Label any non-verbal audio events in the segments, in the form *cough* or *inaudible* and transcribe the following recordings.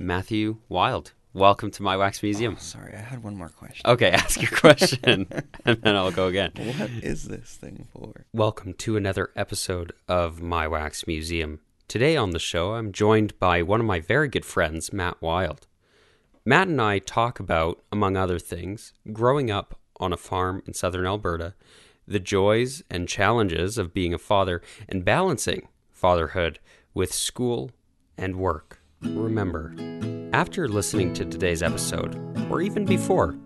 Matthew Wild. Welcome to my wax museum. Oh, sorry, I had one more question. Okay, *laughs* ask your question, *laughs* and then I'll go again. What is this thing for? Welcome to another episode of My Wax Museum. Today on the show, I'm joined by one of my very good friends, Matt Wild. Matt and I talk about, among other things, growing up on a farm in southern Alberta, the joys and challenges of being a father, and balancing fatherhood with school and work. Remember, after listening to today's episode, or even before,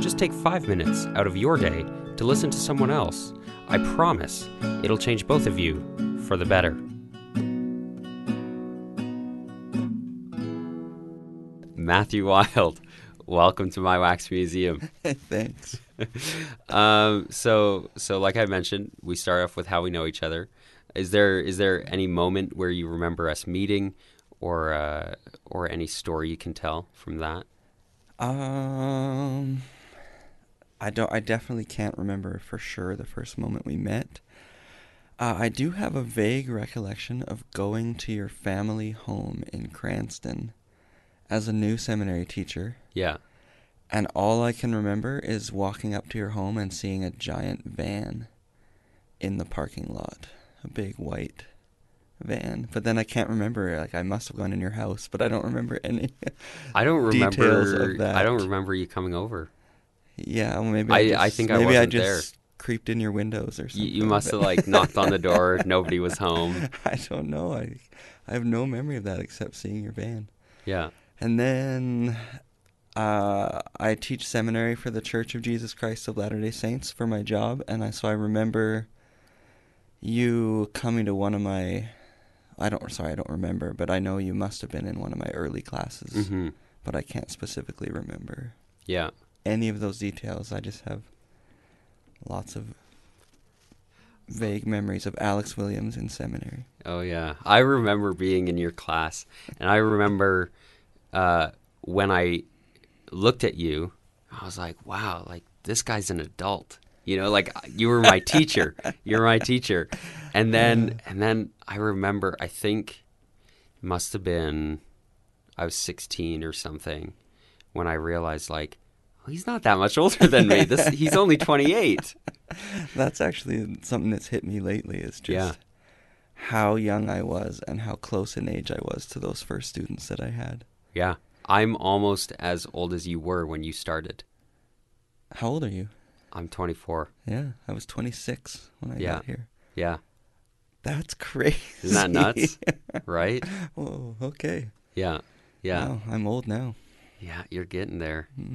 just take five minutes out of your day to listen to someone else. I promise it'll change both of you for the better. Matthew Wild, *laughs* welcome to my wax museum. *laughs* Thanks. *laughs* um, so, so like I mentioned, we start off with how we know each other. Is there is there any moment where you remember us meeting, or uh, or any story you can tell from that? Um, I don't. I definitely can't remember for sure the first moment we met. Uh, I do have a vague recollection of going to your family home in Cranston as a new seminary teacher, Yeah. and all I can remember is walking up to your home and seeing a giant van in the parking lot, a big white van. But then I can't remember. Like I must have gone in your house, but I don't remember any. *laughs* I don't remember. of that. I don't remember you coming over. Yeah, well, maybe I- I, I just, think I maybe I wasn't just creeped in your windows or You, something. you must but- have like knocked on the *laughs* door. Nobody was home. *laughs* I don't know. I I have no memory of that except seeing your van. Yeah. And then uh, I teach seminary for the Church of Jesus Christ of Latter Day Saints for my job, and I so I remember you coming to one of my. I don't. Sorry, I don't remember, but I know you must have been in one of my early classes, hmm but I can't specifically remember Yeah. any of those details. I just have lots of vague memories of Alex Williams in seminary. Oh yeah, I remember being in your class, and I remember uh, when I looked at you, I was like, "Wow, like this guy's an adult." You know, like you were my teacher. You're my teacher, and then and then I remember. I think it must have been I was 16 or something when I realized like. "Oh, He's not that much older than me. This he's only 28. *laughs* That's actually something that's hit me lately. Is just Yeah. how young I was and how close in age I was to those first students that I had. Yeah. I'm almost as old as you were when you started. How old are you? I'm 24. Yeah, I was 26 when I Yeah. got here. Yeah. That's crazy. Isn't that nuts? *laughs* right? oh, okay. Yeah. Yeah. Wow, I'm old now. Yeah, you're getting there. Hmm.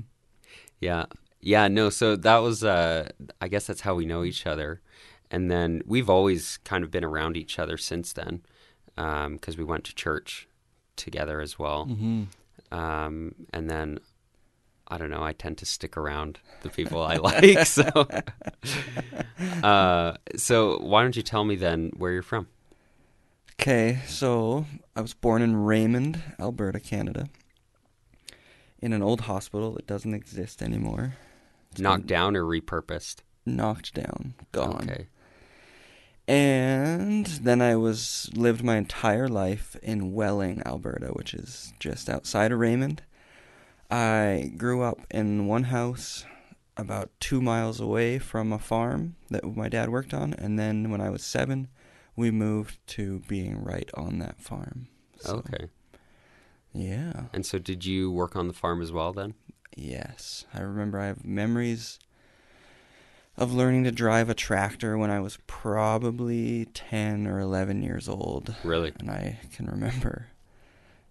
Yeah. Yeah, no, so that was uh I guess that's how we know each other. And then we've always kind of been around each other since then. Um, cuz we went to church together as well. Mm-hmm. Um, and then I don't know, I tend to stick around the people I *laughs* like. So *laughs* uh so why don't you tell me then where you're from? Okay, so I was born in Raymond, Alberta, Canada, in an old hospital that doesn't exist anymore. It's Knocked down or repurposed? knocked down, gone. Okay. And then I was lived my entire life in Welling, Alberta, which is just outside of Raymond. I grew up in one house about two miles away from a farm that my dad worked on, and then when I was seven, we moved to being right on that farm. So, Okay. Yeah. And so did you work on the farm as well then? Yes. I remember I have memories of learning to drive a tractor when I was probably 10 or 11 years old. Really? And I can remember,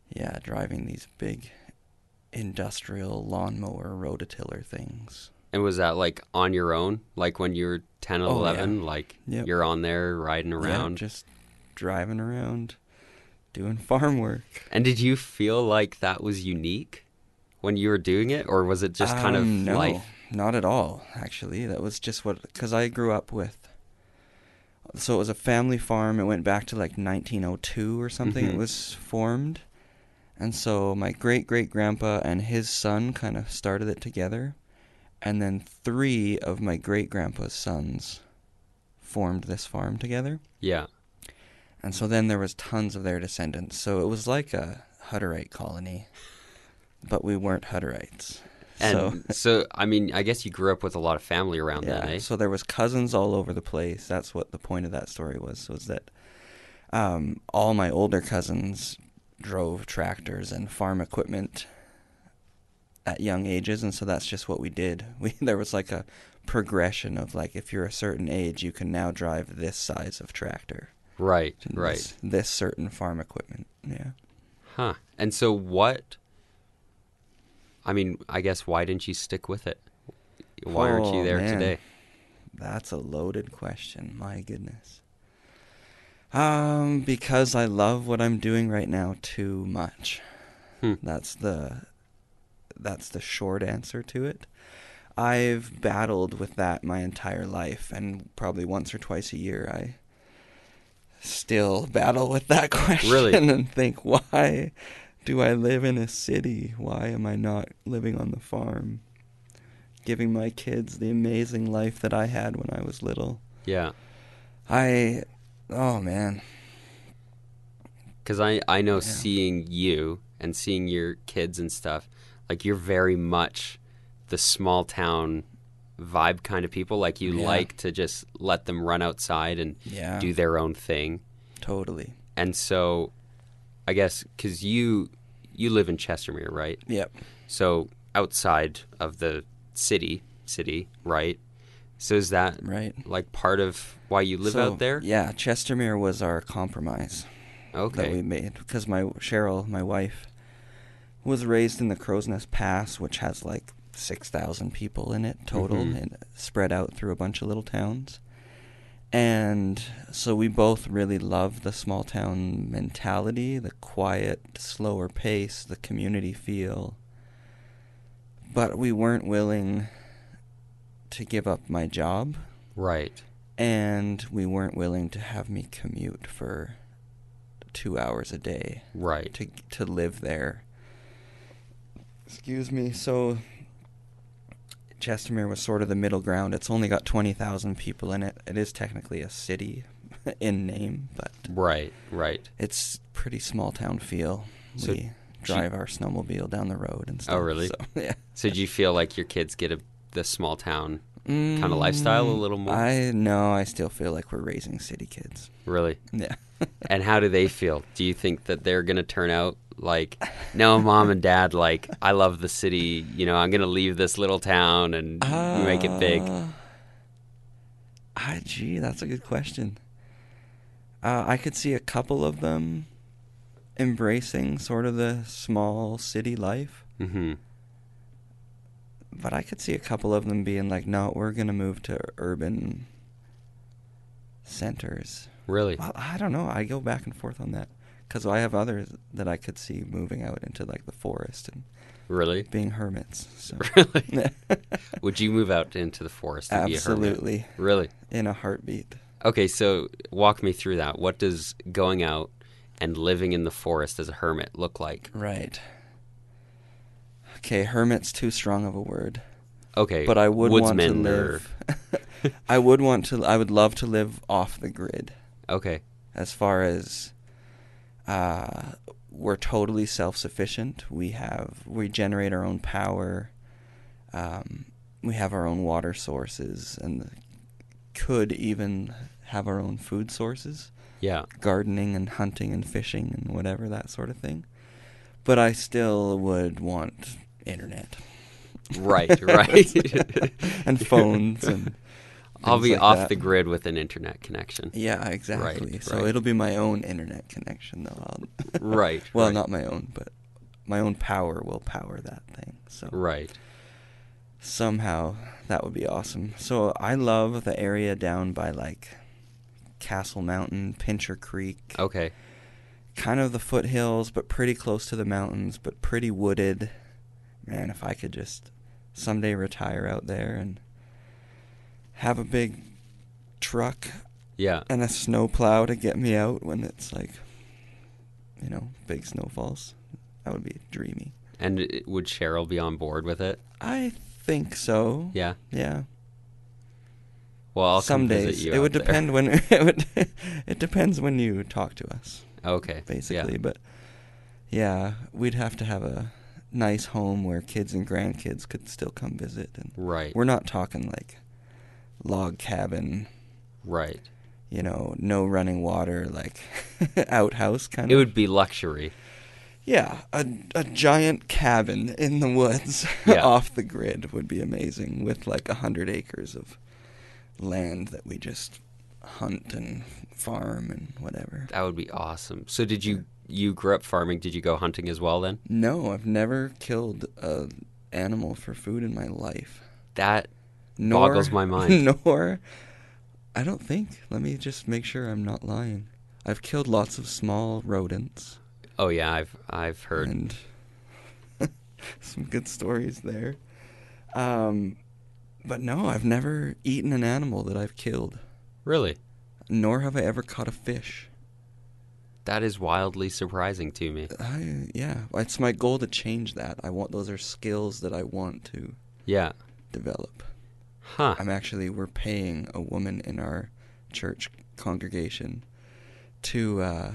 yeah, driving these big industrial lawnmower rototiller things. And was that like on your own? Like when you were 10 or Oh, yeah. 11? Like Yep. you're on there riding Yeah, around? just driving around, doing farm work. And did you feel like that was unique when you were doing it? Or was it just kind of Um, no, life? not at all. Actually, that was just what because I grew up with. So it was a family farm. It went back to like 1902 or something. Mhm. It was formed, and so my great great grandpa and his son kind of started it together, and then three of my great grandpa's sons formed this farm together. Yeah. And so then there was tons of their descendants. So it was like a Hutterite colony, but we weren't Hutterites. And so *laughs* so, I mean, I guess you grew up with a lot of family around yeah, then, eh? so there was cousins all over the place. That's what the point of that story was. Was that um, all my older cousins drove tractors and farm equipment at young ages, and so that's just what we did. *laughs* We there was like a progression of like if you're a certain age, you can now drive this size of tractor, Right, right. This, this certain farm equipment. Yeah. Huh. And so, what? I mean, I guess why didn't you stick with it? Why aren't you Oh, there man. today? That's a loaded question. My goodness. Um, because I love what I'm doing right now too much. Hmm. That's the that's the short answer to it. I've battled with that my entire life and probably once or twice a year I still battle with that *laughs* question Really? and think why do I live in a city? Why am I not living on the farm? Giving my kids the amazing life that I had when I was little. Yeah, I oh man. because I I know Yeah. seeing you and seeing your kids and stuff, like you're very much the small town vibe kind of people. Like you Yeah. like to just let them run outside and Yeah. do their own thing. Totally. And so, I guess because you you live in Chestermere, right? Yep. So outside of the city, city, right? So is that Right. like part of why you live So, out there? Yeah, Chestermere was our compromise Okay. that we made because my Cheryl, my wife, was raised in the Crowsnest Pass, which has like six thousand people in it total, Mhm. and spread out through a bunch of little towns. And so we both really love the small town mentality, the quiet, slower pace, the community feel. But we weren't willing to give up my job Right. and we weren't willing to have me commute for two hours a day Right. to to live there. Excuse me. So Chestermere was sort of the middle ground. It's only got twenty thousand people in it. It is technically a city *laughs* in name, but Right. Right. it's pretty small town feel. So we drive our snowmobile down the road and oh, stuff. Oh, really? So, *laughs* yeah. So do you feel like your kids get a the small town kind of lifestyle a Mm, little more? I no, I still feel like we're raising city kids. Really? Yeah. *laughs* And how do they feel? Do you think that they're gonna turn out like, no, mom and dad, like, I love the city. You know, I'm gonna leave this little town and make it big. Uh, Ah, gee, that's a good question. Uh, I could see a couple of them embracing sort of the small city life, Mm-hmm. But I could see a couple of them being like, "No, we're gonna move to urban centers." Really? Well, I don't know. I go back and forth on that because I have others that I could see moving out into like the forest and Really? being hermits. So. *laughs* Really? *laughs* Would you move out into the forest? To Be a hermit? Absolutely, Really? in a heartbeat. Okay, so walk me through that. What does going out and living in the forest as a hermit look like? Right. Okay, hermit's too strong of a word. Okay, But I would want to or- live. *laughs* I would want to. I would love to live off the grid. okay, As far as, uh, we're totally self-sufficient. We have we generate our own power. Um, we have our own water sources, and could even have our own food sources. yeah, gardening and hunting and fishing and whatever that sort of thing. But I still would want internet. right, right. *laughs* and phones and *laughs* I'll be like off that. the grid with an internet connection. Yeah, exactly. Right, so right. it'll be my own internet connection though. *laughs* Right, well, right. not my own, but my own power will power that thing. So Right. somehow that would be awesome. So I love the area down by like Castle Mountain, Pincher Creek. Okay. kind of the foothills, but pretty close to the mountains, but pretty wooded. Man, if I could just someday retire out there and have a big truck Yeah. and a snow plow to get me out when it's like, you know, big snowfalls, that would be dreamy. And it- would Cheryl be on board with it? I think so. Yeah. Yeah. Well, I'll Some come days visit you. it would there. depend when *laughs* it would. it depends when you talk to us. Okay. basically. Yeah. But yeah, we'd have to have a nice home where kids and grandkids could still come visit. And Right. we're not talking like log cabin, Right. you know, no running water, like *laughs* outhouse kind It of. It would be luxury. Yeah, a a giant cabin in the woods *laughs* Yeah. off the grid would be amazing with like a hundred acres of land that we just hunt and farm and whatever. That would be awesome. So did you you grew up farming? Did you go hunting as well then? No, I've never killed a animal for food in my life. That Nor, Boggles my *laughs* mind. Nor, I don't think. Let me just make sure I'm not lying. I've killed lots of small rodents oh yeah, I've I've heard. and *laughs* some good stories there. Um, but no, I've never eaten an animal that I've killed. Really? Nor have I ever caught a fish. That is wildly surprising to me. I, yeah, it's my goal to change that. I want those are skills that I want to Yeah. develop. Huh. I'm actually we're paying a woman in our church congregation to uh,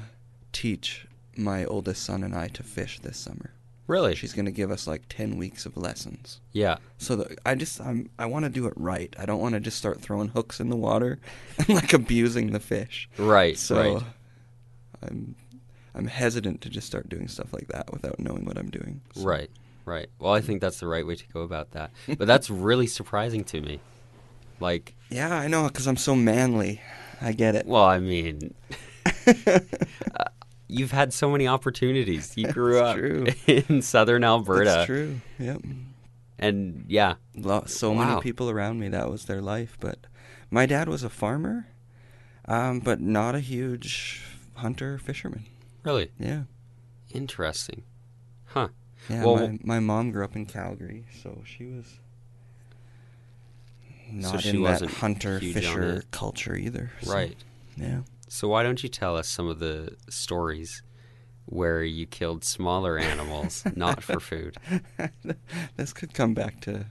teach my oldest son and I to fish this summer. Really? She's going to give us like 10 weeks of lessons. Yeah. So that I just I'm I want to do it right. I don't want to just start throwing hooks in the water *laughs* and like abusing the fish. Right. So right. I'm I'm hesitant to just start doing stuff like that without knowing what I'm doing. So- Right. Right. Well, I think that's the right way to go about that. But that's *laughs* really surprising to me. Like, Yeah, I know cuz I'm so manly. I get it. well, I mean, *laughs* uh, you've had so many opportunities. You grew up true. *laughs* in southern Alberta. That's true. Yep. And yeah, so Wow. many people around me that was their life but my dad was a farmer um, but not a huge hunter fisherman really yeah interesting. Huh. yeah Well- my, my mom grew up in calgary so she was not she in that hunter fisher culture either so, Right. yeah So why don't you tell us some of the stories where you killed smaller animals *laughs* not for food? *laughs* this could come back to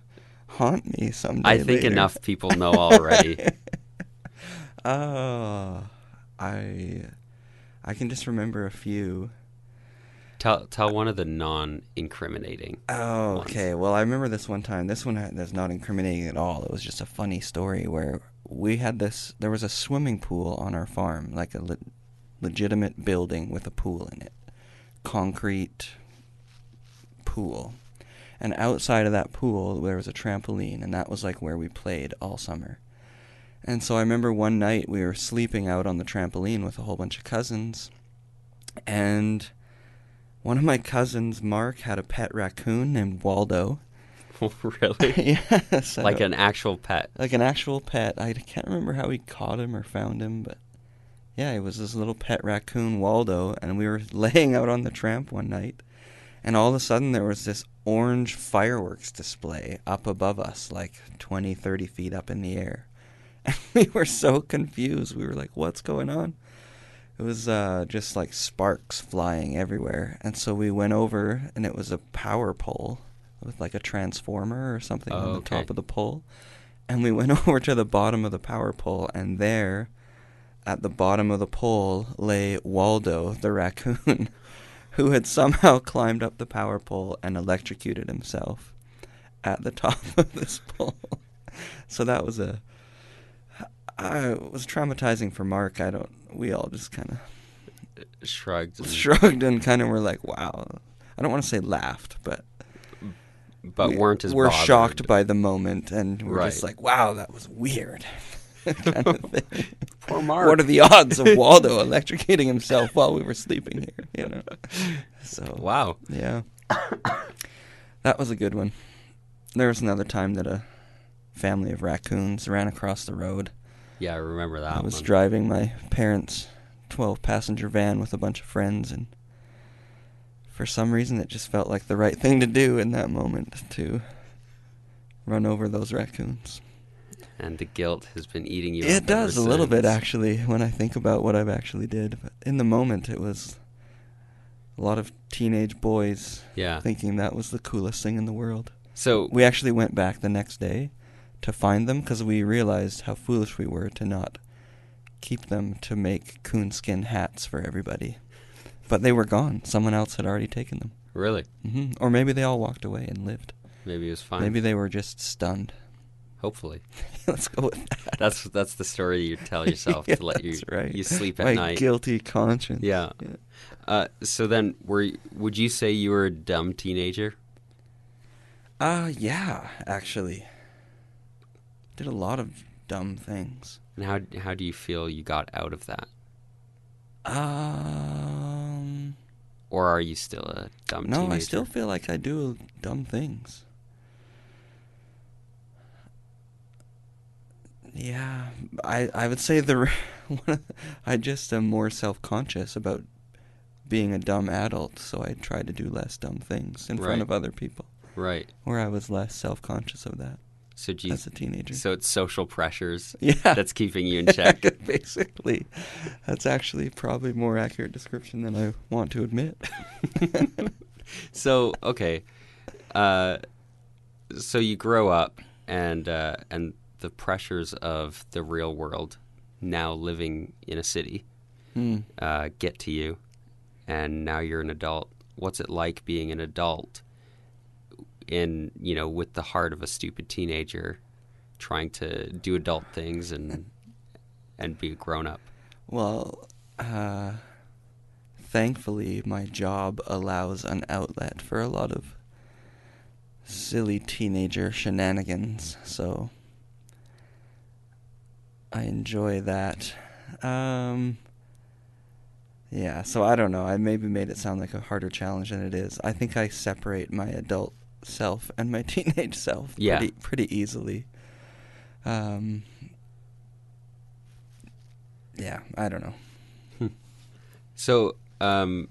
haunt me someday I think later. enough people know already. *laughs* oh i i can just remember a few tell tell one of the non-incriminating. Oh, ones. okay. Well, I remember this one time. This one ha- that's not incriminating at all. It was just a funny story where we had this. There was a swimming pool on our farm, like a le- legitimate building with a pool in it, concrete pool. And outside of that pool, there was a trampoline, and that was like where we played all summer. And so I remember one night we were sleeping out on the trampoline with a whole bunch of cousins, and one of my cousins, Mark, had a pet raccoon named Waldo. *laughs* really? *laughs* yeah, so- Like an actual pet. like an actual pet. I can't remember how we caught him or found him, but yeah, it was this little pet raccoon, Waldo, and we were *laughs* laying out on the tramp one night, and all of a sudden there was this orange fireworks display up above us, like 20, 30 feet up in the air. And *laughs* we were so confused. We were like, what's going on? It was uh, just like sparks flying everywhere. And so we went over, and it was a power pole with like a transformer or something Oh, on the okay. top of the pole. And we went *laughs* over to the bottom of the power pole, and there, at the bottom of the pole, lay Waldo, the raccoon, *laughs* who had somehow climbed up the power pole and electrocuted himself at the top of this pole. So that was a. I it was traumatizing for Mark. I don't. We all just kind of Shrugged. and- shrugged and kind of were like, "Wow." I don't want to say laughed, but but we- weren't as we're bothered. shocked by the moment, and we're just Right. like, "Wow, that was weird." *laughs* kind of. Poor Mark. What are the odds of *laughs* Waldo electrocuting himself while we were sleeping here? You know. So Wow. yeah, that was a good one. There was another time that a family of raccoons ran across the road. Yeah, I remember that I was one. driving my parents' 12 passenger van with a bunch of friends, and for some reason it just felt like the right thing to do in that moment to run over those raccoons. and the guilt has been eating you. It does a little bit actually when I think about what I've actually did. But in the moment, it was a lot of teenage boys Yeah. thinking that was the coolest thing in the world. So We actually went back the next day to find them because we realized how foolish we were to not keep them to make coonskin hats for everybody. but they were gone. Someone else had already taken them. Really? hmm Or maybe they all walked away and lived. Maybe it was fine. Maybe they were just stunned. Hopefully, *laughs* Let's go with that. that's that's the story you tell yourself Yeah, to *laughs* let you right. you sleep at My night. guilty conscience. Yeah. Yeah. Uh, so then, were you- would you say you were a dumb teenager? Uh, yeah, actually. Did a lot of dumb things. And how how do you feel you got out of that, Um, or are you still a dumb no, teenager? I still feel like I do dumb things. Yeah, I I would say the *laughs* one of the- I just am more self conscious about being a dumb adult, so I try to do less dumb things in Right. front of other people. right. Where I was less self conscious of that So as a teenager. so it's social pressures *laughs* yeah, that's keeping you in *laughs* check. Basically, that's actually probably more accurate description than I want to admit. *laughs* so okay, uh, so you grow up and uh, and the pressures of the real world, now living in a city, Hmm. uh, get to you, and now you're an adult. What's it like being an adult in you know with the heart of a stupid teenager, trying to do adult things and and be a grown up? Well, uh, thankfully, my job allows an outlet for a lot of silly teenager shenanigans, so I enjoy that. Um, yeah, so I don't know. I maybe made it sound like a harder challenge than it is. I think I separate my adult self and my *laughs* teenage self Yeah. pretty pretty easily. Um, yeah, I don't know. So, um,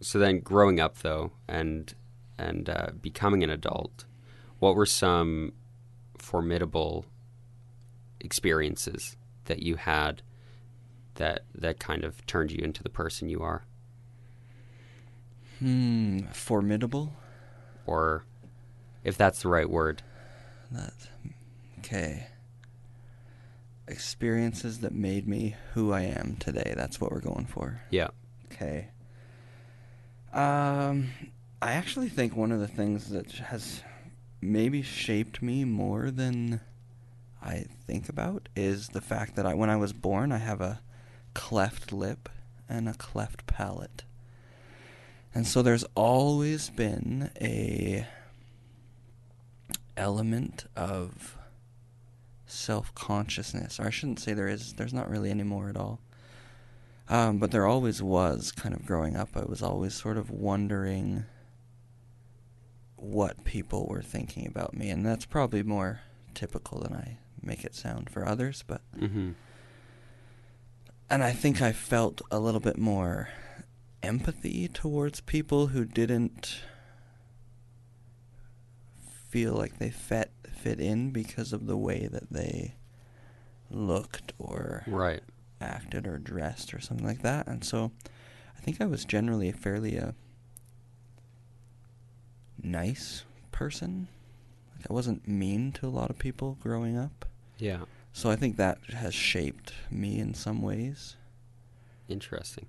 so then growing up though, and and uh, becoming an adult, what were some formidable experiences that you had that that kind of turned you into the person you are, Hmm, formidable. or if that's the right word? That okay. Experiences that made me who I am today. That's what we're going for. Yeah. Okay. Um, I actually think one of the things that has maybe shaped me more than I think about is the fact that I, when I was born, I have a cleft lip and a cleft palate. And so there's always been a element of self-consciousness, or I shouldn't say there is. There's not really any more at all. Um, but there always was, kind of growing up. I was always sort of wondering what people were thinking about me, and that's probably more typical than I make it sound for others. But Mm-hmm. and I think I felt a little bit more empathy towards people who didn't feel like they fit fit in because of the way that they looked or Right. acted or dressed or something like that. And so I think I was generally a fairly uh, nice person. Like I wasn't mean to a lot of people growing up. Yeah. So I think that has shaped me in some ways. Interesting.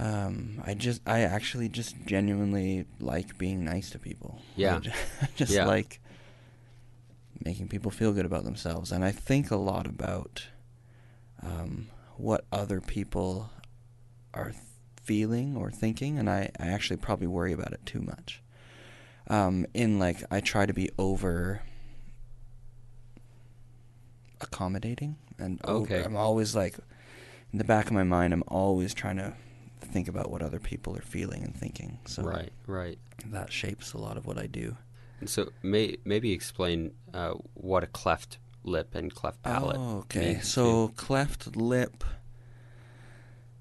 Um, I just, I actually just genuinely like being nice to people. Yeah. I ju- *laughs* I just Yeah. like making people feel good about themselves, and I think a lot about um, what other people are feeling or thinking, and I, I actually probably worry about it too much. Um, in like, I try to be over accommodating, and over- I'm always like, in the back of my mind, I'm always trying to think about what other people are feeling and thinking. So Right. Right. that shapes a lot of what I do. And so may, maybe explain uh, what a cleft lip and cleft palate. Oh, okay. means So cleft lip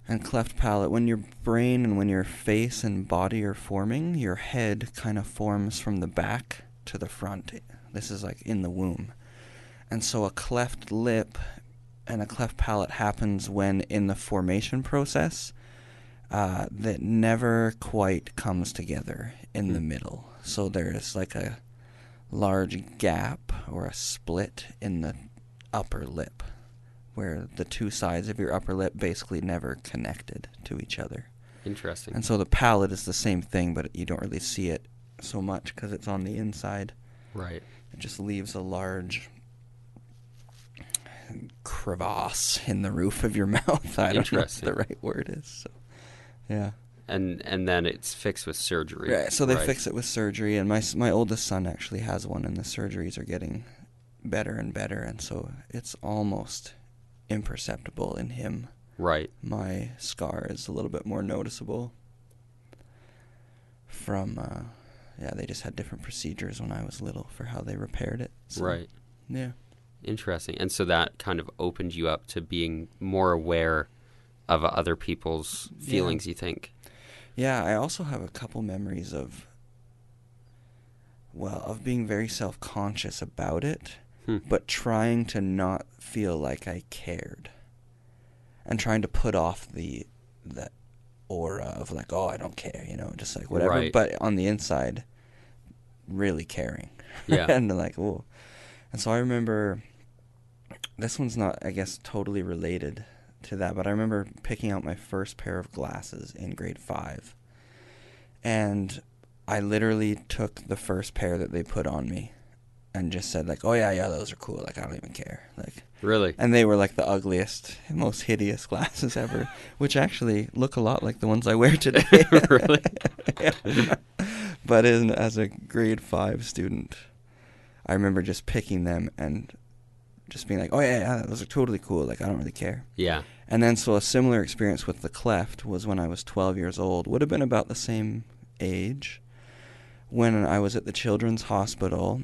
and cleft palate. When your brain and when your face and body are forming, your head kind of forms from the back to the front. This is like in the womb. And so a cleft lip and a cleft palate happens when in the formation process uh, that never quite comes together in the Hmm. middle. So there's like a large gap or a split in the upper lip where the two sides of your upper lip basically never connected to each other. Interesting. And so the palate is the same thing, but you don't really see it so much because it's on the inside. right. It just leaves a large crevasse in the roof of your *laughs* mouth. I don't know what the right word is. So, yeah. And and then it's fixed with surgery. Right. So they right? fix it with surgery, and my my oldest son actually has one, and the surgeries are getting better and better, and so it's almost imperceptible in him. Right. My scar is a little bit more noticeable. From, uh, yeah, they just had different procedures when I was little for how they repaired it. so, Right. Yeah. Interesting. And so that kind of opened you up to being more aware of other people's Yeah. feelings, you think? Yeah, I also have a couple memories of well, of being very self-conscious about it, Hmm. but trying to not feel like I cared. And trying to put off the that aura of like, oh, I don't care, you know, just like whatever, Right. but on the inside really caring. Yeah. *laughs* and like, oh. And so I remember this one's not I guess totally related to that, but I remember picking out my first pair of glasses in grade 5. And I literally took the first pair that they put on me and just said like, "Oh yeah, yeah, those are cool. Like I don't even care." Like Really? and they were like the ugliest, most hideous *laughs* glasses ever, which actually look a lot like the ones I wear *laughs* today. Really? Yeah. *laughs* But in, as a grade five student, I remember just picking them and just being like, "Oh yeah, yeah, those are totally cool. Like I don't really care." Yeah. And then so a similar experience with the cleft was when I was 12 years old. Would have been about the same age when I was at the children's hospital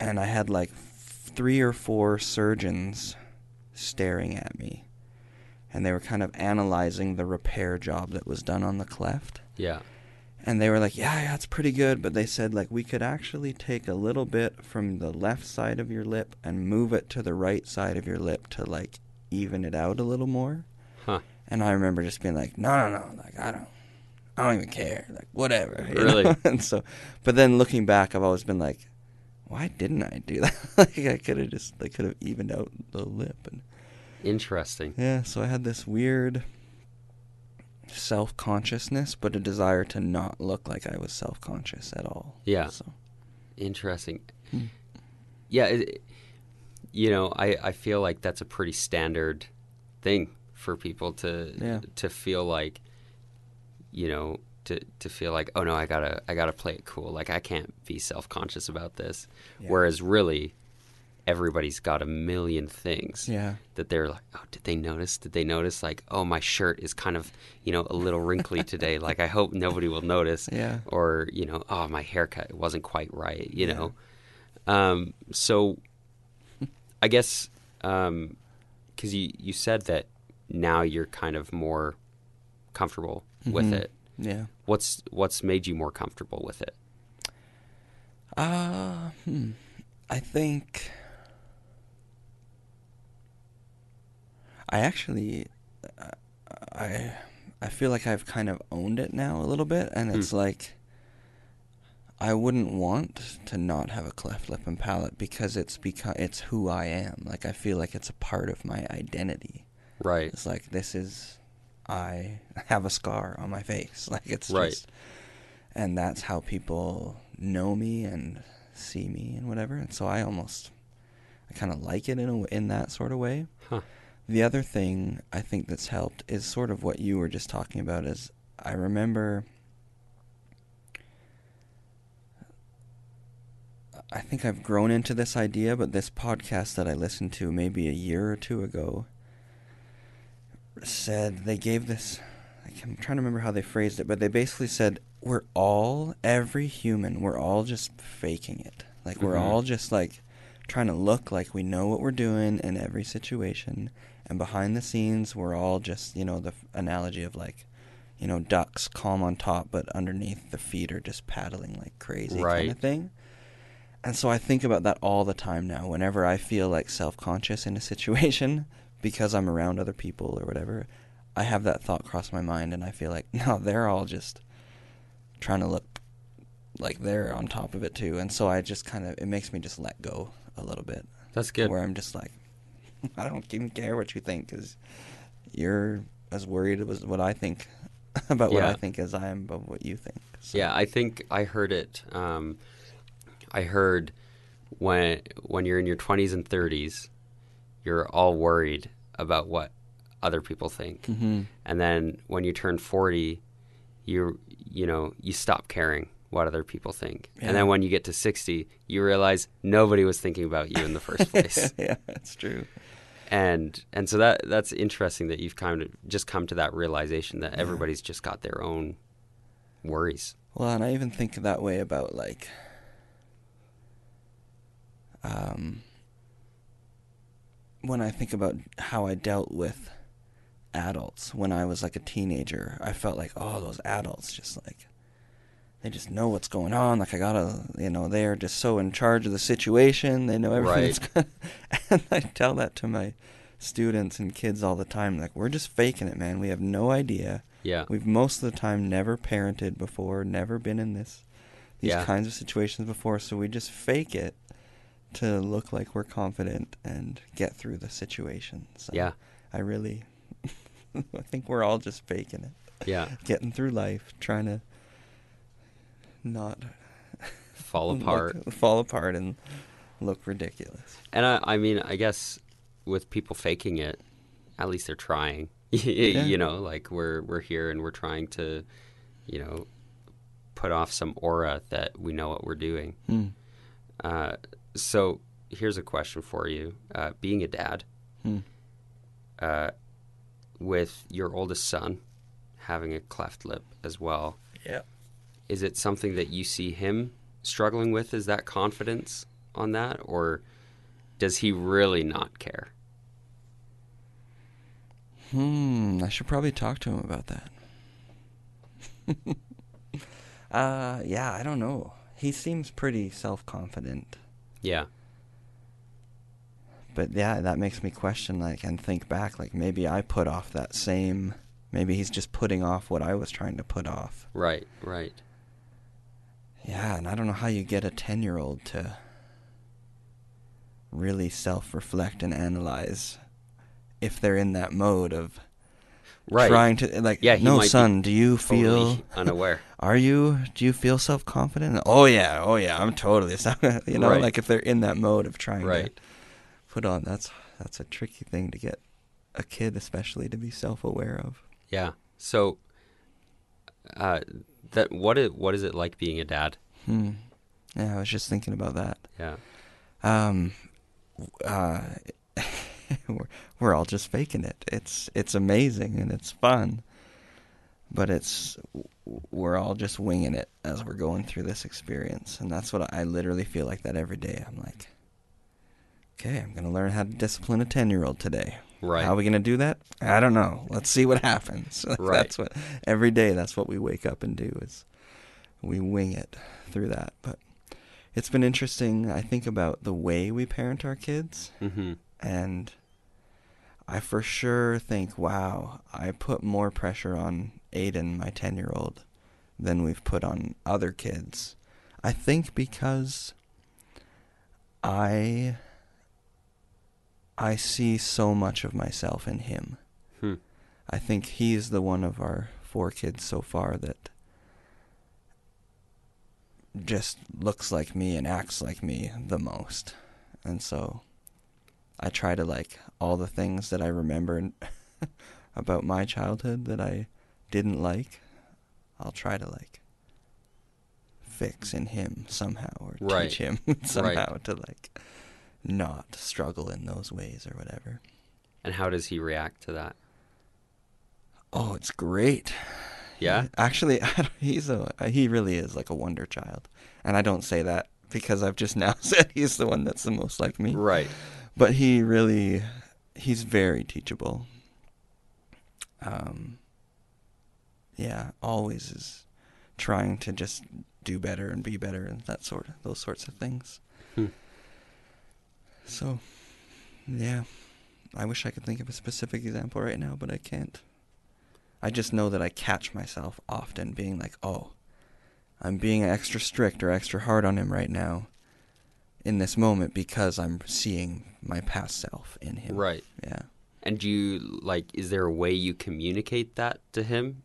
and I had like three or four surgeons staring at me. And they were kind of analyzing the repair job that was done on the cleft. Yeah. And they were like, "Yeah, yeah, it's pretty good." But they said like we could actually take a little bit from the left side of your lip and move it to the right side of your lip to like even it out a little more. Huh. And I remember just being like, "No, no, no! Like I don't, I don't even care. Like whatever." Really? know? *laughs* and so, but then looking back, I've always been like, "Why didn't I do that? *laughs* like I could have just, they could have evened out the lip." And Interesting. yeah, so I had this weird self consciousness, but a desire to not look like I was self conscious at all. Yeah. So, Interesting. Hmm. Yeah, it, you know, I, I feel like that's a pretty standard thing for people to Yeah. to feel like, you know, to to feel like, oh no, I gotta I gotta play it cool. Like I can't be self conscious about this. Yeah. Whereas really, everybody's got a million things yeah. that they're like, oh, did they notice? Did they notice? Like, oh, my shirt is kind of, you know, a little wrinkly today. *laughs* Like, I hope nobody will notice. Yeah. Or, you know, oh, my haircut wasn't quite right. You Yeah. know. Um, so, I guess because you you said that now you're kind of more comfortable with Mhm. it. Yeah. What's what's made you more comfortable with it? Uh, hmm. I think I actually uh, I I feel like I've kind of owned it now a little bit and it's Hmm. like I wouldn't want to not have a cleft lip and palate because it's because it's who I am. Like I feel like it's a part of my identity. Right. It's like this is I have a scar on my face. *laughs* Like it's Right. just and that's how people know me and see me and whatever. And so I almost I kind of like it in a, in that sort of way. Huh. The other thing I think that's helped is sort of what you were just talking about is I remember I think I've grown into this idea, but this podcast that I listened to maybe a year or two ago said they gave this I'm trying to remember how they phrased it, but they basically said we're all every human, we're all just faking it. Like we're Mhm. all just like trying to look like we know what we're doing in every situation, and behind the scenes we're all just, you know, the analogy of like you know, ducks calm on top, but underneath the feet are just paddling like crazy kind of thing. And so I think about that all the time now. Whenever I feel like self conscious in a situation *laughs* because I'm around other people or whatever, I have that thought cross my mind and I feel like, *laughs* no, they're all just trying to look like they're on top of it too. And so I just kind of, it makes me just let go a little bit. That's good. Where I'm just like, *laughs* I don't even care what you think because you're as worried as what I think *laughs* about what I think as I am about what you think. So, Yeah, I think I heard it. Um, I heard when when you're in your 20s and 30s, you're all worried about what other people think, Mhm. and then when you turn 40, you you know you stop caring what other people think, Yeah. and then when you get to 60, you realize nobody was thinking about you in the first *laughs* place. yeah, that's true. And and so that that's interesting that you've kind of just come to that realization that everybody's just got their own worries. Well, and I even think that way about like um when I think about how I dealt with adults when I was like a teenager, I felt like, oh, those adults just like they just know what's going on. Like I gotta, you know, they're just so in charge of the situation. They know everything that's going. *laughs* And I tell that to my students and kids all the time. Like we're just faking it, man. We have no idea. Yeah. We've most of the time never parented before, never been in this these Yeah. kinds of situations before, so we just fake it to look like we're confident and get through the situation. So Yeah. I really *laughs* I think we're all just faking it. Yeah. Getting through life, trying to not Fall *laughs* look- apart. fall apart and look ridiculous. And I, I mean, I guess with people faking it, at least they're trying. *laughs* Yeah. you know, like we're we're here and we're trying to, you know, put off some aura that we know what we're doing. Hmm. Uh, so here's a question for you: uh, Being a dad, Hmm. uh, with your oldest son having a cleft lip as well, Yeah. Is it something that you see him struggling with? Is that confidence on that, or does he really not care? Hmm, I should probably talk to him about that. *laughs* uh, yeah, I don't know. He seems pretty self-confident, Yeah, but yeah, that makes me question like and think back like maybe I put off that same maybe he's just putting off what I was trying to put off. right, right. Yeah, and I don't know how you get a 10-year-old to really self-reflect and analyze if they're in that mode of Right. trying to like Yeah, no son do you Totally feel unaware. *laughs* are you do you feel self-confident oh yeah oh yeah i'm totally *laughs* self- you know Right. like if they're in that mode of trying Right. to put on that's that's a tricky thing to get a kid especially to be self-aware of Yeah. So, uh, that what is what is it like being a dad? hmm. Yeah i was just thinking about that. Yeah. um uh *laughs* we're, we're all just faking it. It's it's amazing and it's fun but it's we're all just winging it as we're going through this experience. And that's what i literally feel like that every day. I'm like okay i'm going to learn how to discipline a 10 year old today Right. how are we going to do that i don't know let's see what happens *laughs* Right. that's what every day that's what we wake up and do is we wing it through that but it's been interesting i think about the way we parent our kids mm-hmm. and I for sure think, wow, I put more pressure on Aiden, my 10 year old, than we've put on other kids. I think because I I see so much of myself in him. Hmm. I think he's the one of our four kids so far that just looks like me and acts like me the most. And so I try to like all the things that I remember *laughs* about my childhood that I didn't like, I'll try to like fix in him somehow or Right. teach him *laughs* somehow to like not struggle in those ways or whatever. And how does he react to that? Oh, it's great. Yeah. Actually, *laughs* he's a he really is like a wonder child. And I don't say that because I've just *laughs* now said he's the one that's the most like me. Right. but he really he's very teachable um yeah always is trying to just do better and be better and that sort of those sorts of things Hmm. So yeah i wish i could think of a specific example right now but i can't i just know that i catch myself often being like oh i'm being extra strict or extra hard on him right now in this moment because I'm seeing my past self in him. Right. Yeah. And do you like? Is there a way you communicate that to him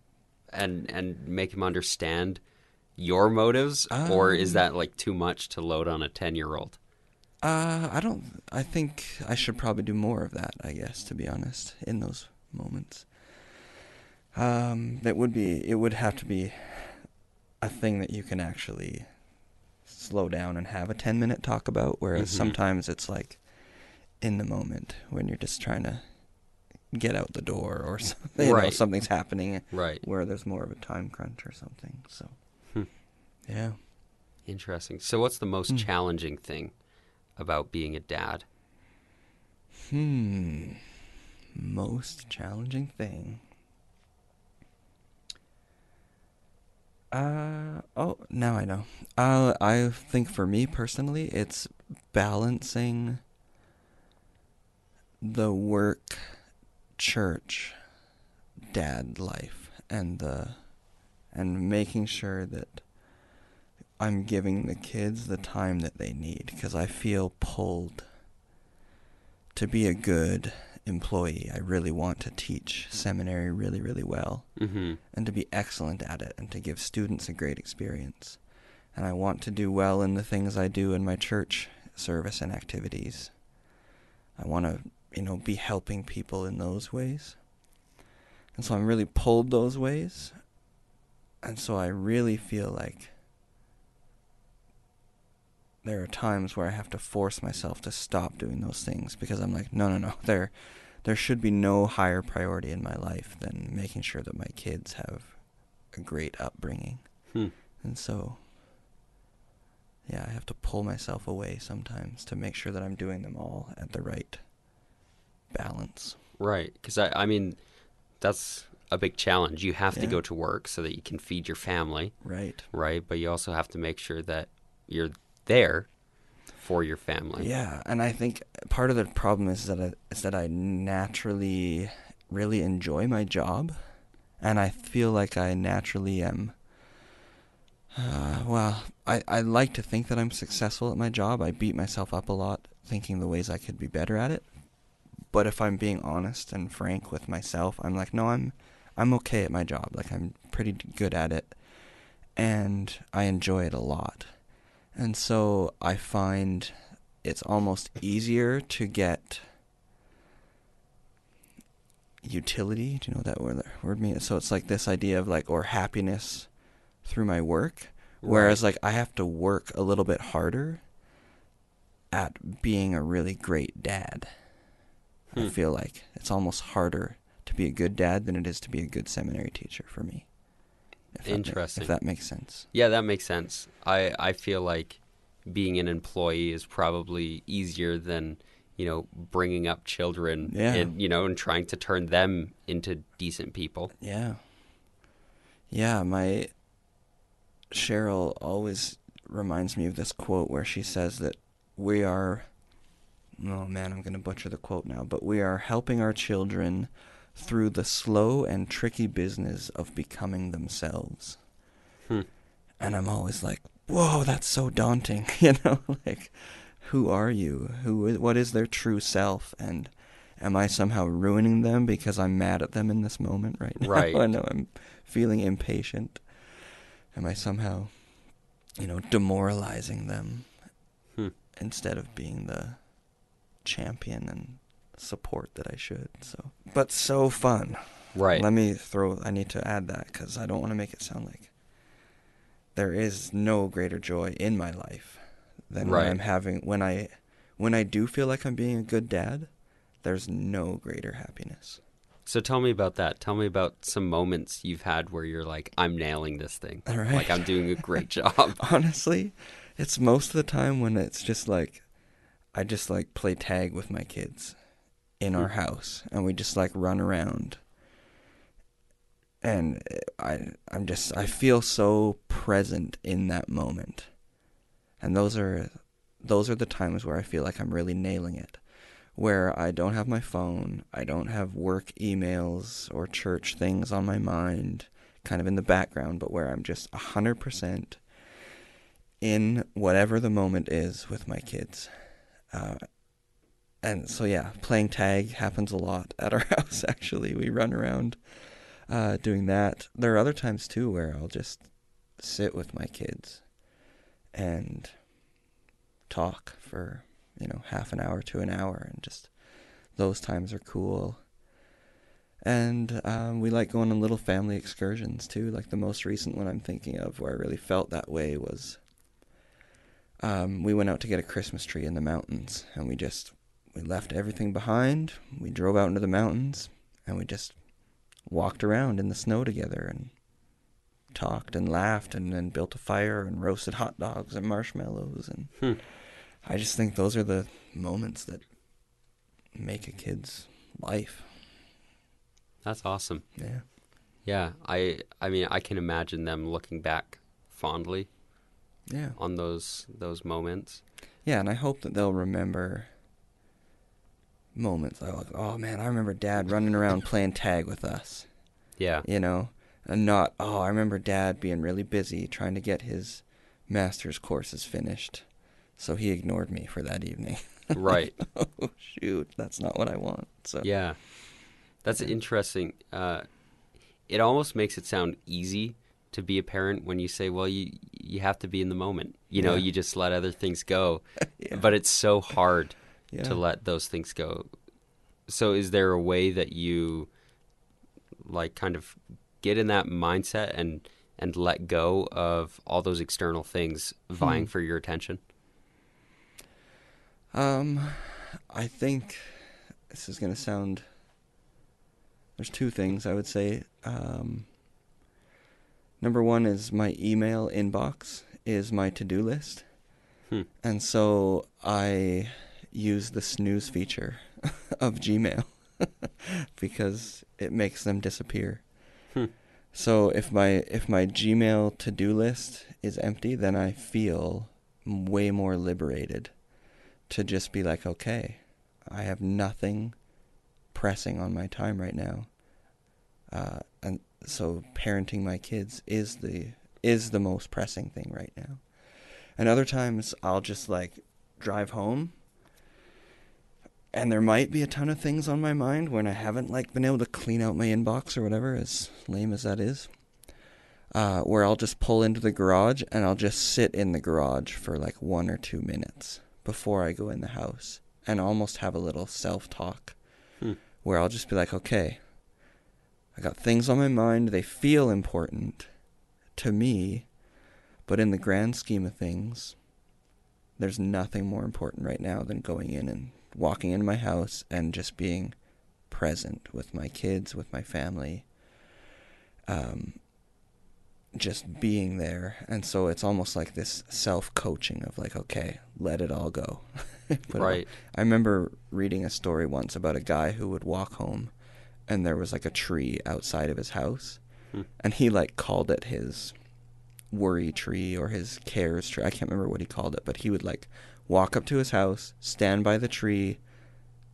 and and make him understand your motives, or is Um, that like too much to load on a ten year old? Uh, I don't. I think I should probably do more of that. I guess, to be honest, in those moments. Um, that would be. It would have to be a thing that you can actually slow down and have a ten minute talk about. Whereas Mhm. sometimes it's like in the moment when you're just trying to get out the door or *laughs* something. You know, something's happening Right. where there's more of a time crunch or something. So, Hmm. yeah. Interesting. So, what's the most Hmm. challenging thing about being a dad? Hmm. Most challenging thing. Uh oh, now I know. Uh, I think for me personally, it's balancing the work, church, dad life, and the and making sure that I'm giving the kids the time that they need because I feel pulled to be a good employee. I really want to teach seminary really, really well Mm-hmm. and to be excellent at it and to give students a great experience. And I want to do well in the things I do in my church service and activities. I want to, you know, be helping people in those ways. And so I'm really pulled those ways. And so I really feel like there are times where I have to force myself to stop doing those things because I'm like, no, no, no. *laughs* There, there should be no higher priority in my life than making sure that my kids have a great upbringing. Hmm. And so, yeah, I have to pull myself away sometimes to make sure that I'm doing them all at the right balance. Right. Because I, I mean, that's a big challenge. You have to go to work so that you can feed your family, Right. right? But you also have to make sure that you're there for your family. Yeah, and I think part of the problem is that I, is that I naturally really enjoy my job, and I feel like I naturally am. Uh, well, I, I like to think that I'm successful at my job. I beat myself up a lot, thinking the ways I could be better at it. But if I'm being honest and frank with myself, I'm like, no, I'm, I'm okay at my job. Like I'm pretty good at it, and I enjoy it a lot. And so I find it's almost easier to get utility. Do you know what that word, word means? So it's like this idea of like, or happiness through my work. Whereas like I have to work a little bit harder at being a really great dad. I Hmm. feel like it's almost harder to be a good dad than it is to be a good seminary teacher for me. If that ma- Interesting. if that makes sense. Yeah, that makes sense. I, I feel like being an employee is probably easier than, you know, bringing up children Yeah. and, you know, and trying to turn them into decent people. Yeah. Yeah, my Cheryl always reminds me of this quote where she says that we are oh man, I'm going to butcher the quote now, but we are helping our children through the slow and tricky business of becoming themselves. Hmm. And I'm always like, "Whoa, that's so daunting." *laughs* You know, like who are you? Who is, what is their true self and am I somehow ruining them because I'm mad at them in this moment right now? *laughs* Right. I know I'm feeling impatient. Am I somehow, you know, demoralizing them Hmm. instead of being the champion and support that I should? So, but so fun. Right. Let me throw. I need to add that because I don't want to make it sound like there is no greater joy in my life than Right. when I'm having when I when I do feel like I'm being a good dad. There's no greater happiness. So tell me about that. Tell me about some moments you've had where you're like, I'm nailing this thing. Right. Like I'm doing a great job. *laughs* Honestly, it's most of the time when it's just like I just like play tag with my kids in our house and we just like run around. And I I'm just I feel so present in that moment. And those are those are the times where I feel like I'm really nailing it. Where I don't have my phone, I don't have work emails or church things on my mind, kind of in the background, but where I'm just 100% in whatever the moment is with my kids. Uh, and so, yeah, playing tag happens a lot at our *laughs* house, actually. We run around uh, doing that. There are other times too where I'll just sit with my kids and talk for you know half an hour to an hour, and just those times are cool. And um, we like going on little family excursions too. Like the most recent one I'm thinking of, where I really felt that way was um, we went out to get a Christmas tree in the mountains, and we just we left everything behind. We drove out into the mountains, and we just walked around in the snow together and talked and laughed and then built a fire and roasted hot dogs and marshmallows and Hmm. I just think those are the moments that make a kid's life. That's awesome. Yeah. Yeah, I I mean I can imagine them looking back fondly Yeah. on those those moments. Yeah, and I hope that they'll remember moments I was like, oh man, I remember dad running around playing tag with us. Yeah. you know, and not, oh, I remember dad being really busy trying to get his master's courses finished. So he ignored me for that evening. *laughs* Right. oh, shoot. That's not what I want. So, Yeah. That's interesting. Uh, it almost makes it sound easy to be a parent when you say, well, you you have to be in the moment. You know, Yeah. you just let other things go. *laughs* Yeah. But it's so hard yeah. to let those things go. So is there a way that you like kind of get in that mindset and and let go of all those external things vying Hmm. for your attention? Um, I think this is going to sound. There's two things I would say. Um, number one is my email inbox is my to do list. Hmm. And so I use the snooze feature *laughs* of Gmail *laughs* because it makes them disappear. Hmm. So if my if my Gmail to do list is empty, then I feel way more liberated to just be like, okay, I have nothing pressing on my time right now, uh, and so parenting my kids is the is the most pressing thing right now. And other times I'll just like drive home and there might be a ton of things on my mind when I haven't like been able to clean out my inbox or whatever, as lame as that is. Uh, where I'll just pull into the garage and I'll just sit in the garage for like one or two minutes before I go in the house and almost have a little self talk Hmm. where I'll just be like, okay, I got things on my mind. They feel important to me, but in the grand scheme of things, there's nothing more important right now than going in and walking into my house and just being present with my kids, with my family. Um, just being there. And so it's almost like this self coaching of like, okay, let it all go. *laughs* It. I remember reading a story once about a guy who would walk home and there was like a tree outside of his house. Hmm. And he like called it his worry tree or his cares tree. I can't remember what he called it, but he would like walk up to his house, stand by the tree,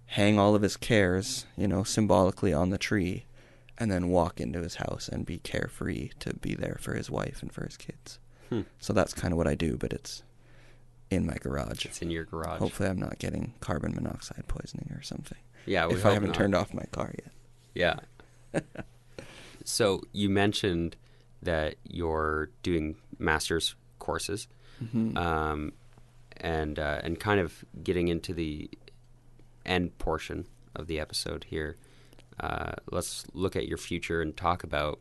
hang all of his cares, you know, symbolically on the tree, and then walk into his house and be carefree to be there for his wife and for his kids. Hmm. So that's kind of what I do, but it's in my garage. It's in your garage. Hopefully, I'm not getting carbon monoxide poisoning or something. Yeah, we if I haven't not. turned off my car yet. Yeah. *laughs* so you mentioned that you're doing master's courses, Mm-hmm. um, and uh, and kind of getting into the end portion of the episode here. Uh, let's look at your future and talk about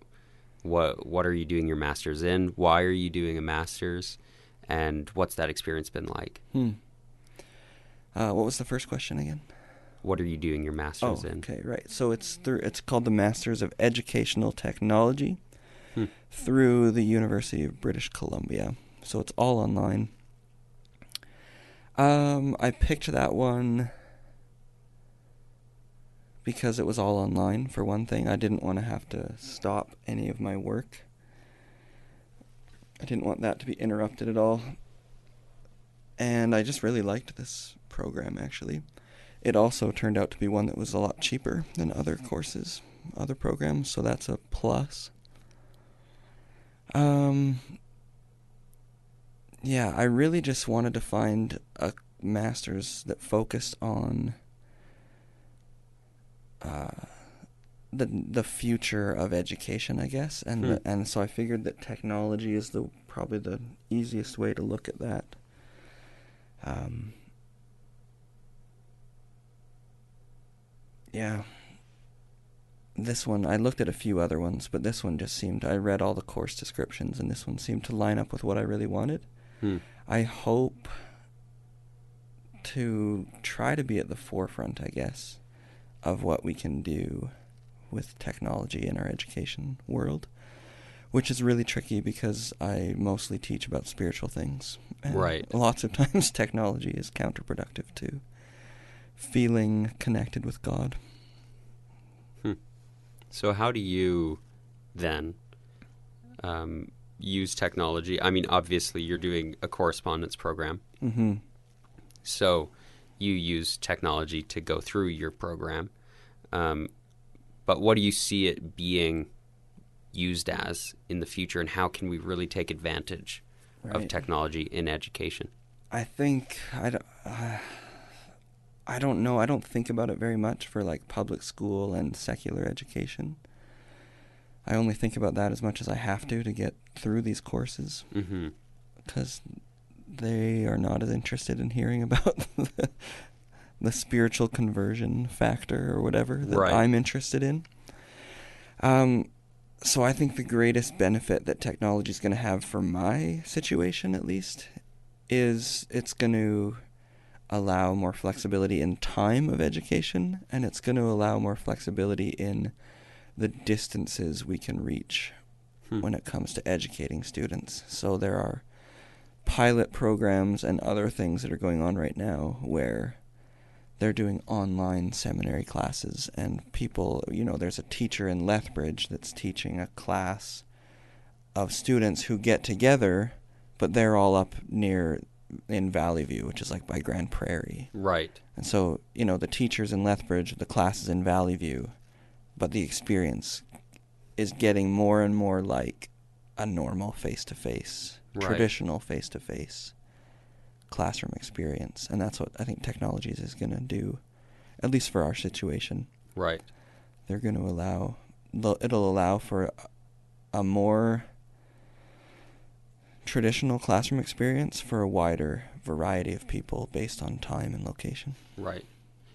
what what are you doing your master's in? Why are you doing a master's? And what's that experience been like? hmm. uh, what was the first question again? What are you doing your master's oh, in? okay, right. So it's through. It's called the Masters of Educational Technology Hmm. through the University of British Columbia. So it's all online. Um, I picked that one because it was all online. For one thing, I didn't want to have to stop any of my work. I didn't want that to be interrupted at all. And I just really liked this program actually. It also turned out to be one that was a lot cheaper than other courses, other programs, so that's a plus. Um yeah, I really just wanted to find a master's that focused on uh the the future of education, I guess, and Hmm. the, and so I figured that technology is the probably the easiest way to look at that. Um, yeah. This one, I looked at a few other ones, but this one just seemed. I read all the course descriptions, and this one seemed to line up with what I really wanted. Hmm. I hope to try to be at the forefront, I guess, of what we can do with technology in our education world, which is really tricky because I mostly teach about spiritual things. And Right. Lots of *laughs* times technology is counterproductive to feeling connected with God. Hmm. So, how do you then um, use technology? I mean, obviously, you're doing a correspondence program, hmm so you use technology to go through your program. Um, but what do you see it being used as in the future, and how can we really take advantage of technology in education? I think I don't. Uh, I don't know. I don't think about it very much for like public school and secular education. I only think about that as much as I have to to get through these courses hmm because they are not as interested in hearing *laughs* about the, the spiritual conversion factor or whatever that Right. I'm interested in. Um, so I think the greatest benefit that technology is going to have for my situation, at least, is it's going to allow more flexibility in time of education, and it's going to allow more flexibility in the distances we can reach Hmm. when it comes to educating students. So there are pilot programs and other things that are going on right now where they're doing online seminary classes and people, you know, there's a teacher in Lethbridge that's teaching a class of students who get together, but they're all up near in Valley View, which is like by Grande Prairie. Right. And so, you know, the teachers in Lethbridge, the classes in Valley View, but the experience is getting more and more like a normal face to face, traditional face to face classroom experience. And that's what I think technologies is going to do, at least for our situation. Right. They're going to allow, it'll allow for a, a more traditional classroom experience for a wider variety of people based on time and location. Right.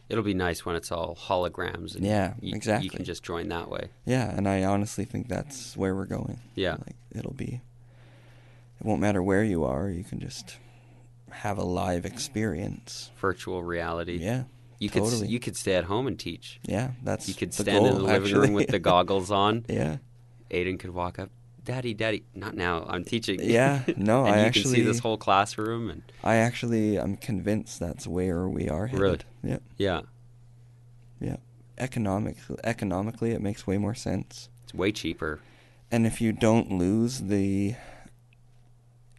It'll be nice when it's all holograms. And Yeah, you, You can just join that way. Yeah, and I honestly think that's where we're going. Yeah. Like it'll be it won't matter where you are, you can just have a live experience. Virtual reality. Yeah. You could you could stay at home and teach. Yeah, that's You could stand in the living actually. room with the *laughs* goggles on. yeah. Aiden could walk up, Daddy, Daddy. Not now. I'm teaching. Yeah, no, *laughs* and I you can see this whole classroom and I actually I'm convinced that's where we are headed. Really? Yeah. yeah, Yeah. Economic economically it makes way more sense. it's way cheaper. And if you don't lose the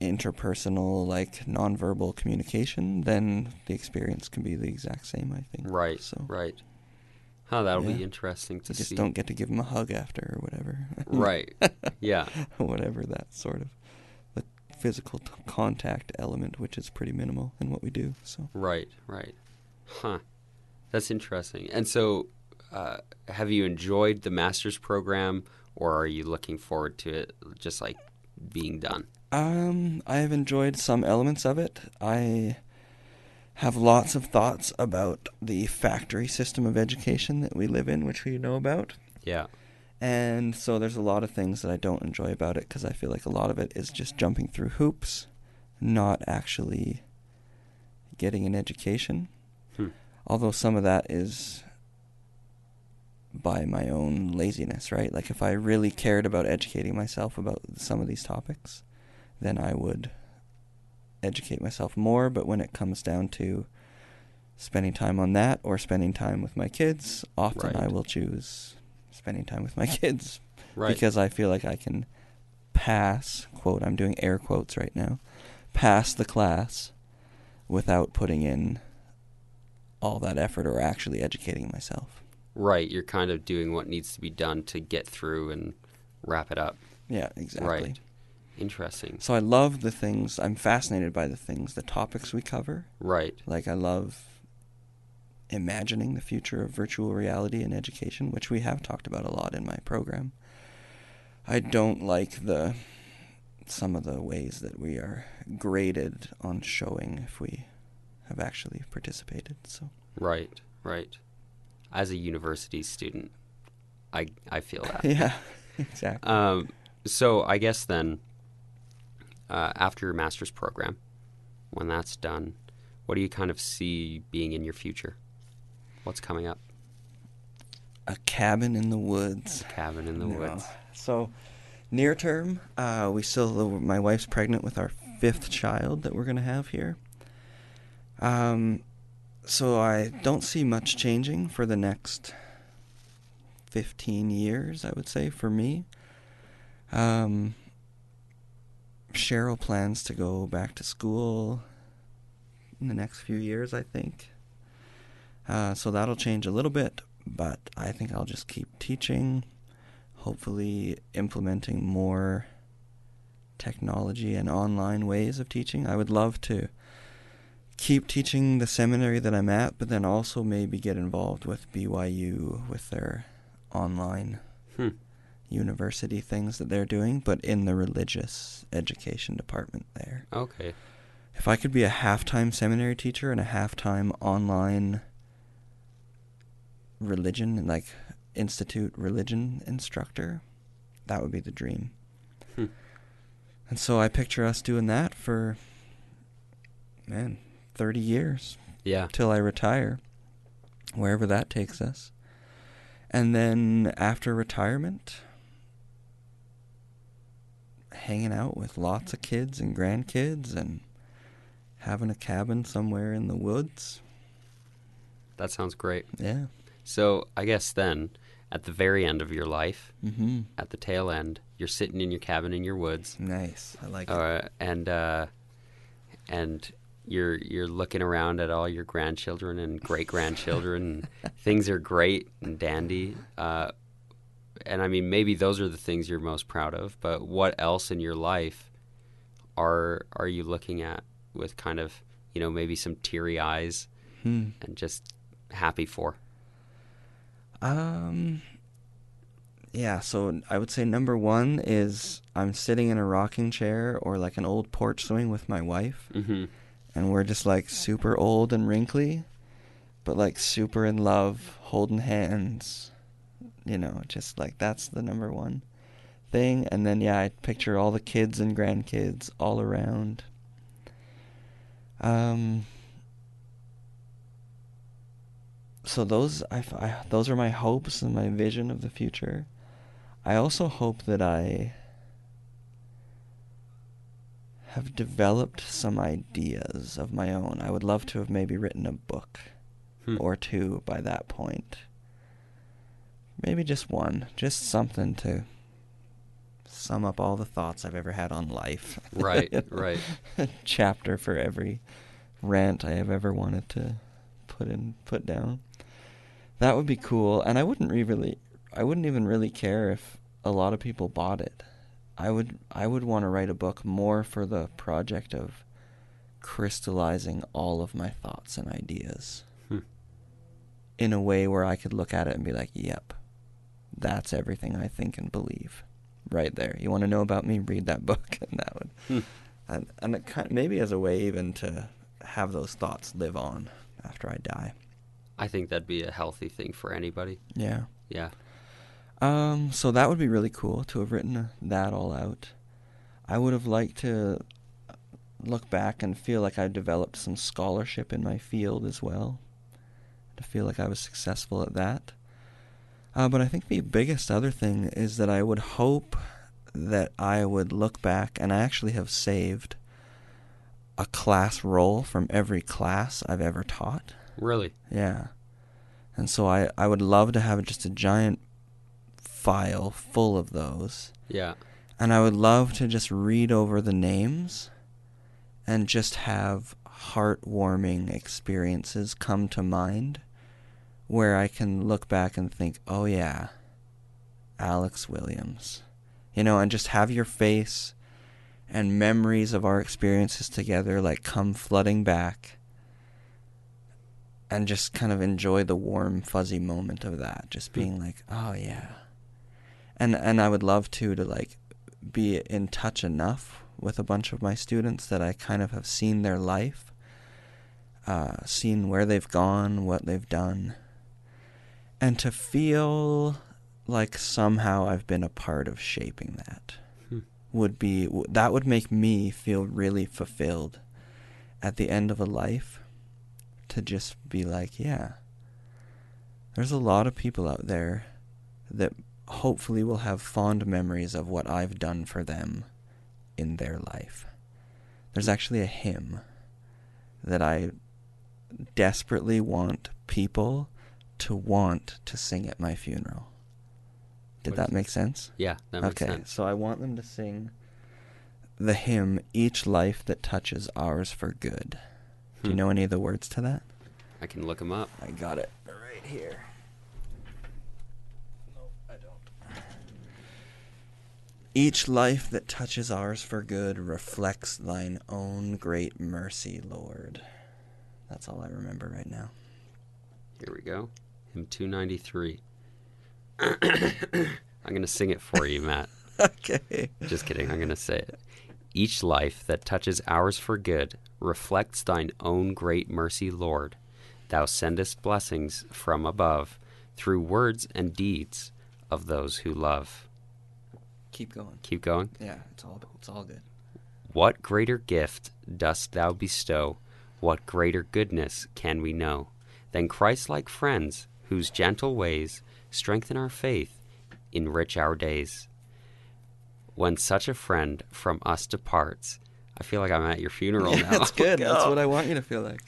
interpersonal like nonverbal communication, then the experience can be the exact same, I think. Right. So Right. Huh. That'll Yeah. be interesting to you just see. don't get to give them a hug after or whatever. *laughs* Right. Yeah. *laughs* whatever that sort of the physical t- contact element, which is pretty minimal in what we do. So Right. Right. Huh. That's interesting. And so, uh, have you enjoyed the master's program, or are you looking forward to it just like being done? Um, I have enjoyed some elements of it. I have lots of thoughts about the factory system of education that we live in, which we know about. Yeah. And so there's a lot of things that I don't enjoy about it because I feel like a lot of it is just jumping through hoops, not actually getting an education. Hmm. Although some of that is by my own laziness, right? Like if I really cared about educating myself about some of these topics, then I would educate myself more. But when it comes down to spending time on that or spending time with my kids, often I will choose spending time with my *laughs* kids Right. because I feel like I can pass, quote, I'm doing air quotes right now, pass the class without putting in all that effort or actually educating myself. right. You're kind of doing what needs to be done to get through and wrap it up. Yeah, exactly. Right. Interesting. So I love the things, I'm fascinated by the things, the topics we cover. Right. Like I love imagining the future of virtual reality in education, which we have talked about a lot in my program. I don't like the some of the ways that we are graded on showing if we have actually participated. So Right, right. As a university student, I I feel that. *laughs* yeah, exactly. Um, so I guess then, uh, after your master's program, when that's done, what do you kind of see being in your future? What's coming up? A cabin in the woods. Cabin in the No. woods. So, near term, uh, we still. My wife's pregnant with our fifth child that we're gonna have here. Um, so I don't see much changing for the next fifteen years. I would say for me. Um, Cheryl plans to go back to school in the next few years. I think. Uh, so that'll change a little bit, but I think I'll just keep teaching hopefully implementing more technology and online ways of teaching. I would love to keep teaching the seminary that I'm at, but then also maybe get involved with BYU with their online Hmm. University things that they're doing, but in the religious education department there. Okay. If I could be a half-time seminary teacher and a half-time online religion like institute religion instructor, that would be the dream. Hmm. And so I picture us doing that for man, 30 years Yeah. till I retire, wherever that takes us. And then after retirement, hanging out with lots of kids and grandkids and having a cabin somewhere in the woods. That sounds great. Yeah. So I guess then, at the very end of your life, Mm-hmm. at the tail end, you're sitting in your cabin in your woods, Nice. I like it. uh, and uh, and you're you're looking around at all your grandchildren and great grandchildren. *laughs* things are great and dandy. Uh, and I mean, maybe those are the things you're most proud of. But what else in your life are are you looking at with kind of you know maybe some teary eyes Hmm. and just happy for? Um. Yeah, so I would say number one is I'm sitting in a rocking chair or like an old porch swing with my wife, Mm-hmm. and we're just like super old and wrinkly, but like super in love, holding hands. You know, just like that's the number one thing. And then, yeah, I picture all the kids and grandkids all around. Um, so those I, I- those are my hopes and my vision of the future. I also hope that I have developed some ideas of my own. I would love to have maybe written a book Hmm. or two by that point. Maybe just one, just something to sum up all the thoughts I've ever had on life. Right, *laughs* right. Chapter for every rant I have ever wanted to put in put down. That would be cool, and I wouldn't really I wouldn't even really care if a lot of people bought it. I would I would want to write a book more for the project of crystallizing all of my thoughts and ideas Hmm. in a way where I could look at it and be like, "Yep, that's everything I think and believe." Right there. You want to know about me? Read that *laughs* book, and that would, Hmm. and and it kind maybe as a way even to have those thoughts live on after I die. I think that'd be a healthy thing for anybody. Yeah. Yeah. Um. So that would be really cool to have written that all out. I would have liked to look back and feel like I developed some scholarship in my field as well. To feel like I was successful at that. Uh, but I think the biggest other thing is that I would hope that I would look back, and I actually have saved a class roll from every class I've ever taught. Really. Yeah. And so I, I would love to have just a giant file full of those. Yeah. And I would love to just read over the names and just have heartwarming experiences come to mind where I can look back and think, oh yeah, Alex Williams. You know, and just have your face and memories of our experiences together like come flooding back and just kind of enjoy the warm fuzzy moment of that. Just being like oh yeah. And and I would love to to like be in touch enough with a bunch of my students that I kind of have seen their life uh, seen where they've gone what they've done and to feel like somehow I've been a part of shaping that Hmm. would be that would make me feel really fulfilled at the end of a life to just be like, yeah, there's a lot of people out there that hopefully will have fond memories of what I've done for them in their life. There's actually a hymn that I desperately want people to want to sing at my funeral. Did that make sense? Yeah, that makes okay, sense. so I want them to sing the hymn "Each Life That Touches Ours for Good." Do you Hmm. know any of the words to that? I can look them up. I got it right here. No, I don't. Each life that touches ours for good reflects thine own great mercy, Lord. That's all I remember right now. Here we go. Hymn 293. *coughs* I'm going to sing it for you, Matt. *laughs* okay. Just kidding. I'm going to say it. Each life that touches ours for good reflects thine own great mercy, Lord. Thou sendest blessings from above through words and deeds of those who love. Keep going. Keep going. Yeah, it's all it's all good. What greater gift dost thou bestow? What greater goodness can we know than Christ like friends whose gentle ways strengthen our faith, enrich our days? When such a friend from us departs, I feel like I'm at your funeral Yeah, now. that's *laughs* good. That's what I want you to feel like.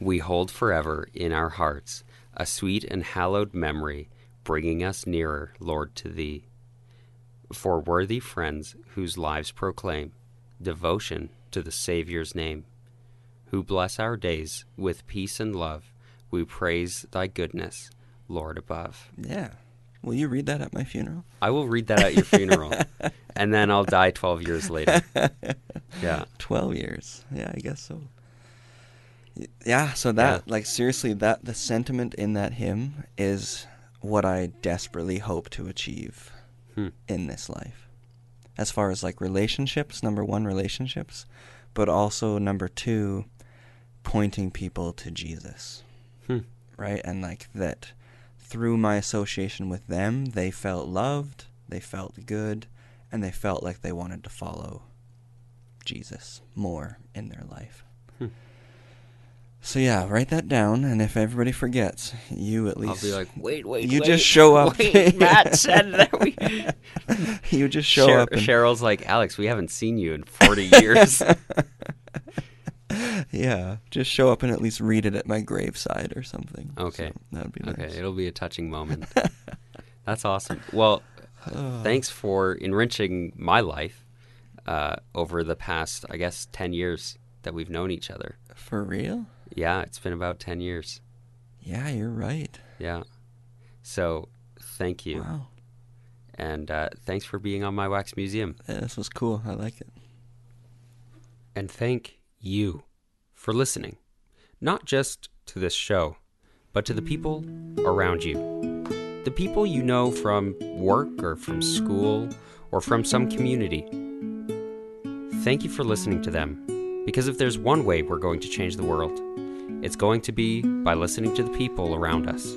we hold forever in our hearts a sweet and hallowed memory, bringing us nearer, Lord, to Thee. For worthy friends whose lives proclaim devotion to the Saviour's name, who bless our days with peace and love, we praise Thy goodness, Lord above. Yeah. Will you read that at my funeral? I will read that at your funeral, *laughs* and then I'll die 12 years later. *laughs* Yeah. 12 years. Yeah, I guess so. Yeah, so that, like, seriously, that, the sentiment in that hymn is what I desperately hope to achieve Hmm. in this life. As far as, like, relationships, number one, relationships, but also, number two, pointing people to Jesus, Hmm. right? And, like, that through my association with them, they felt loved, they felt good, and they felt like they wanted to follow Jesus more in their life. Hmm. So yeah, write that down, and if everybody forgets, you at I'll least be like, wait, wait, you wait, just show up. Wait, Matt said that we. *laughs* you just show Cher- up. And, Cheryl's like, Alex, we haven't seen you in 40 years. *laughs* *laughs* yeah, just show up and at least read it at my graveside or something. Okay. So that would be nice. okay, it'll be a touching moment. *laughs* That's awesome. Well, Oh. *sighs* thanks for enriching my life uh, over the past, I guess, 10 years that we've known each other. For real? Yeah, it's been about 10 years. Yeah, you're right. Yeah. So, thank you. Wow. And uh, thanks for being on my Wax Museum. Yeah, this was cool. I like it. And thank you for listening, not just to this show, but to the people around you. The people you know from work or from school or from some community. Thank you for listening to them, because if there's one way we're going to change the world, it's going to be by listening to the people around us.